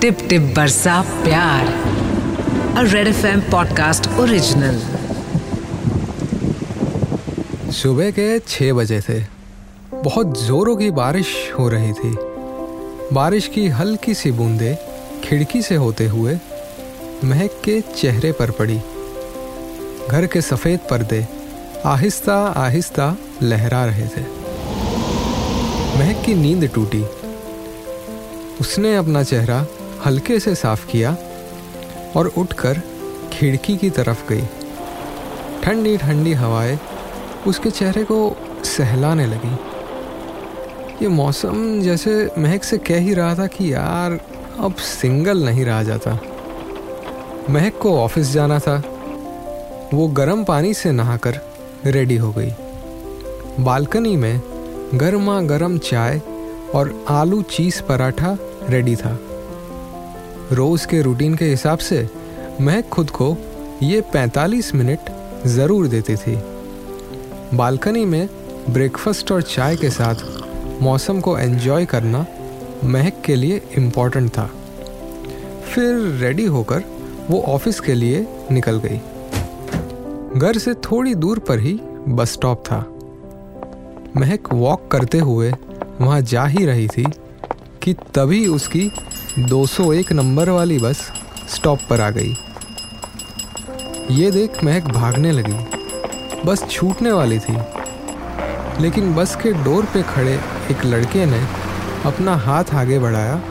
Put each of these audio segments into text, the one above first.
Tip टिप बरसा प्यार। A Red F M podcast original. सुबह के छः बजे थे बहुत जोरों की बारिश हो रही थी। बारिश की हल्की सी बूंदे खिड़की से होते हुए महक के चेहरे पर पड़ी। घर के सफ़ेद पर्दे आहिस्ता आहिस्ता लहरा रहे थे। महक की नींद टूटी। उसने अपना चेहरा हल्के से साफ़ किया और उठकर खिड़की की तरफ़ गई। ठंडी ठंडी हवाएँ उसके चेहरे को सहलाने लगी। ये मौसम जैसे महक से कह ही रहा था कि यार, अब सिंगल नहीं रहा जाता। महक को ऑफ़िस जाना था। वो गर्म पानी से नहाकर रेडी हो गई। बालकनी में गर्मा गर्म चाय और आलू चीज़ पराठा रेडी था। रोज़ के रूटीन के हिसाब से महक खुद को ये 45 मिनट ज़रूर देती थी। बालकनी में ब्रेकफास्ट और चाय के साथ मौसम को एंजॉय करना महक के लिए इंपॉर्टेंट था। फिर रेडी होकर वो ऑफ़िस के लिए निकल गई। घर से थोड़ी दूर पर ही बस स्टॉप था। महक वॉक करते हुए वहाँ जा ही रही थी कि तभी उसकी 201 नंबर वाली बस स्टॉप पर आ गई। ये देख महक भागने लगी। बस छूटने वाली थी। लेकिन बस के डोर पे खड़े एक लड़के ने अपना हाथ आगे बढ़ाया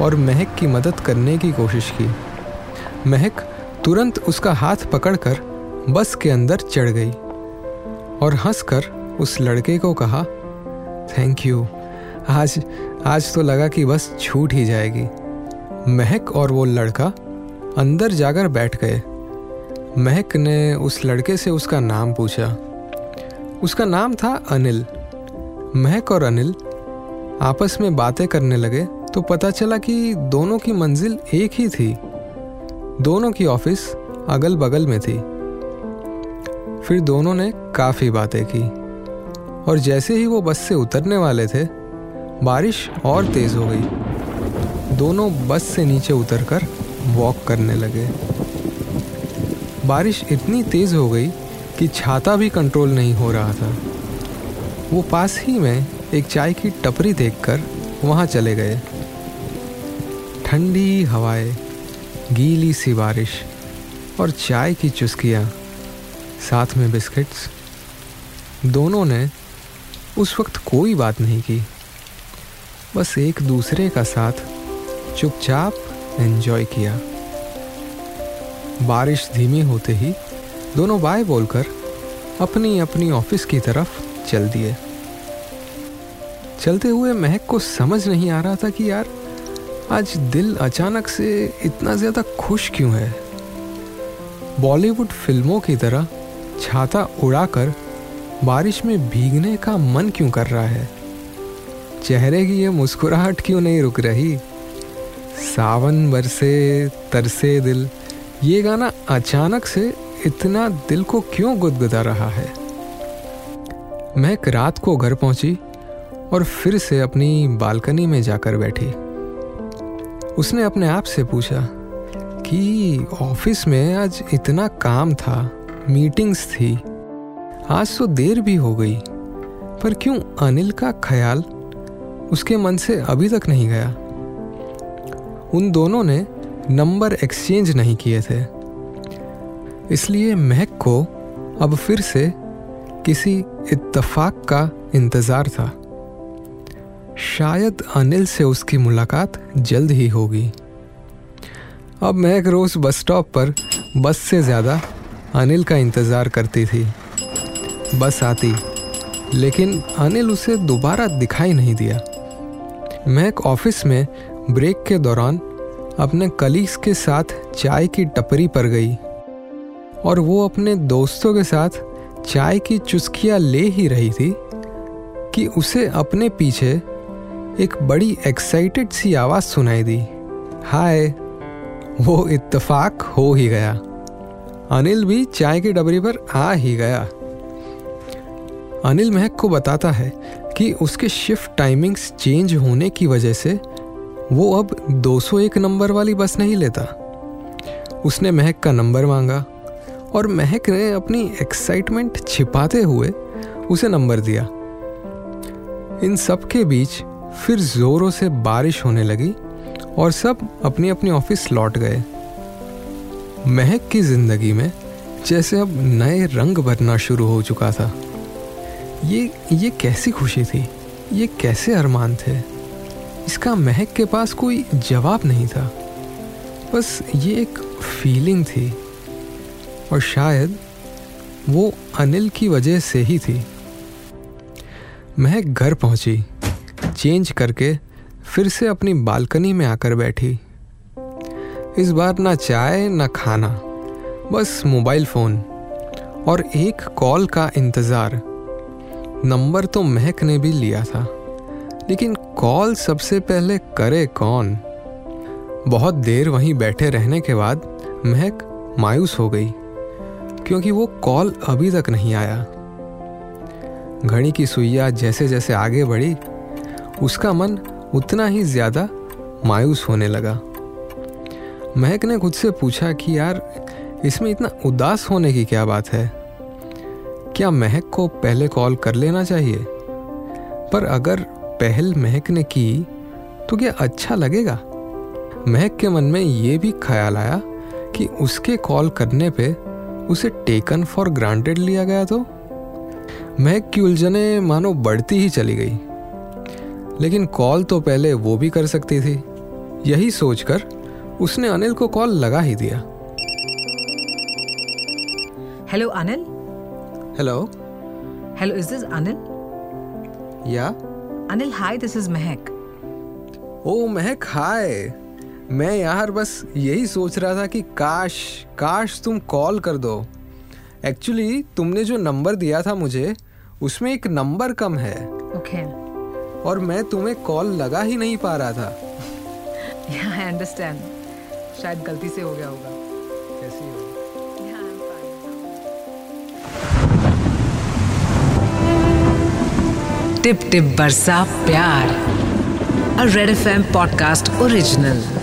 और महक की मदद करने की कोशिश की। महक तुरंत उसका हाथ पकड़कर बस के अंदर चढ़ गई और हंसकर उस लड़के को कहा थैंक यू आज आज तो लगा कि बस छूट ही जाएगी। महक और वो लड़का अंदर जाकर बैठ गए। महक ने उस लड़के से उसका नाम पूछा। उसका नाम था अनिल। महक और अनिल आपस में बातें करने लगे तो पता चला कि दोनों की मंजिल एक ही थी। दोनों की ऑफ़िस अगल बगल में थी। फिर दोनों ने काफ़ी बातें की। और जैसे ही वो बस से उतरने वाले थे बारिश और तेज़ हो गई। दोनों बस से नीचे उतरकर वॉक करने लगे। बारिश इतनी तेज़ हो गई कि छाता भी कंट्रोल नहीं हो रहा था। वो पास ही में एक चाय की टपरी देखकर वहाँ चले गए। ठंडी हवाएँ, गीली सी बारिश और चाय की चुस्कियाँ, साथ में बिस्किट्स। दोनों ने उस वक्त कोई बात नहीं की। बस एक दूसरे का साथ चुपचाप एंजॉय किया। बारिश धीमी होते ही दोनों बाय बोलकर अपनी अपनी ऑफ़िस की तरफ़ चल दिए। चलते हुए महक को समझ नहीं आ रहा था कि यार, आज दिल अचानक से इतना ज़्यादा खुश क्यों है? बॉलीवुड फ़िल्मों की तरह छाता उड़ाकर बारिश में भीगने का मन क्यों कर रहा है? चेहरे की ये मुस्कुराहट क्यों नहीं रुक रही? सावन बरसे, तरसे दिल। ये गाना अचानक से इतना दिल को क्यों गुदगुदा रहा है? मैं एक रात को घर पहुँची और फिर से अपनी बालकनी में जाकर बैठी। उसने अपने आप से पूछा कि ऑफ़िस में आज इतना काम था, मीटिंग्स थी। आज तो देर भी हो गई, पर क्यों अनिल का ख्याल उसके मन से अभी तक नहीं गया। उन दोनों ने नंबर एक्सचेंज नहीं किए थे। इसलिए महक को अब फिर से किसी इत्तफाक का इंतज़ार था। शायद अनिल से उसकी मुलाकात जल्द ही होगी। अब महक रोज़ बस स्टॉप पर बस से ज़्यादा अनिल का इंतज़ार करती थी। बस आती, लेकिन अनिल उसे दोबारा दिखाई नहीं दिया। महक ऑफ़िस में ब्रेक के दौरान अपने कलीग्स के साथ चाय की टपरी पर गई और वो अपने दोस्तों के साथ चाय की चुस्कियाँ ले ही रही थी कि उसे अपने पीछे एक बड़ी एक्साइटेड सी आवाज़ सुनाई दी। हाय, वो इत्तेफाक हो ही गया। अनिल भी चाय की डबरी पर आ ही गया। अनिल महक को बताता है कि उसके शिफ्ट टाइमिंग्स चेंज होने की वजह से वो अब 201 नंबर वाली बस नहीं लेता। उसने महक का नंबर मांगा और महक ने अपनी एक्साइटमेंट छिपाते हुए उसे नंबर दिया। इन सब के बीच फिर जोरों से बारिश होने लगी और सब अपनी अपनी ऑफ़िस लौट गए। महक की ज़िंदगी में जैसे अब नए रंग भरना शुरू हो चुका था। ये ये कैसी खुशी थी? ये कैसे अरमान थे? इसका महक के पास कोई जवाब नहीं था। बस ये एक फीलिंग थी। और शायद वो अनिल की वजह से ही थी। महक घर पहुँची चेंज करके फिर से अपनी बालकनी में आकर बैठी। इस बार ना चाय, ना खाना, बस मोबाइल फ़ोन और एक कॉल का इंतज़ार। नंबर तो महक ने भी लिया था, लेकिन कॉल सबसे पहले करे कौन? बहुत देर वहीं बैठे रहने के बाद महक मायूस हो गई, क्योंकि वो कॉल अभी तक नहीं आया। घड़ी की सुइया जैसे जैसे आगे बढ़ी, उसका मन उतना ही ज़्यादा मायूस होने लगा। महक ने खुद से पूछा कि यार, इसमें इतना उदास होने की क्या बात है? क्या महक को पहले कॉल कर लेना चाहिए? पर अगर पहल महक ने की तो क्या अच्छा लगेगा? महक के मन में ये भी ख्याल आया कि उसके कॉल करने पे उसे टेकन फॉर ग्रांटेड लिया गया तो? महक की उलझने मानो बढ़ती ही चली गई। लेकिन कॉल तो पहले वो भी कर सकती थी। यही सोचकर उसने अनिल को कॉल लगा ही दिया। Hello Anil hello hello is this Anil या अनिल हाय दिस इज़ महक ओ महक हाय मैं यार बस यही सोच रहा था कि काश काश तुम कॉल कर दो। एक्चुअली तुमने जो नंबर दिया था मुझे उसमें एक नंबर कम है। Okay okay. और मैं तुम्हें कॉल लगा ही नहीं पा रहा था। या आई अंडरस्टैंड शायद गलती से हो गया होगा। टिप टिप बरसा प्यार। Red F M podcast original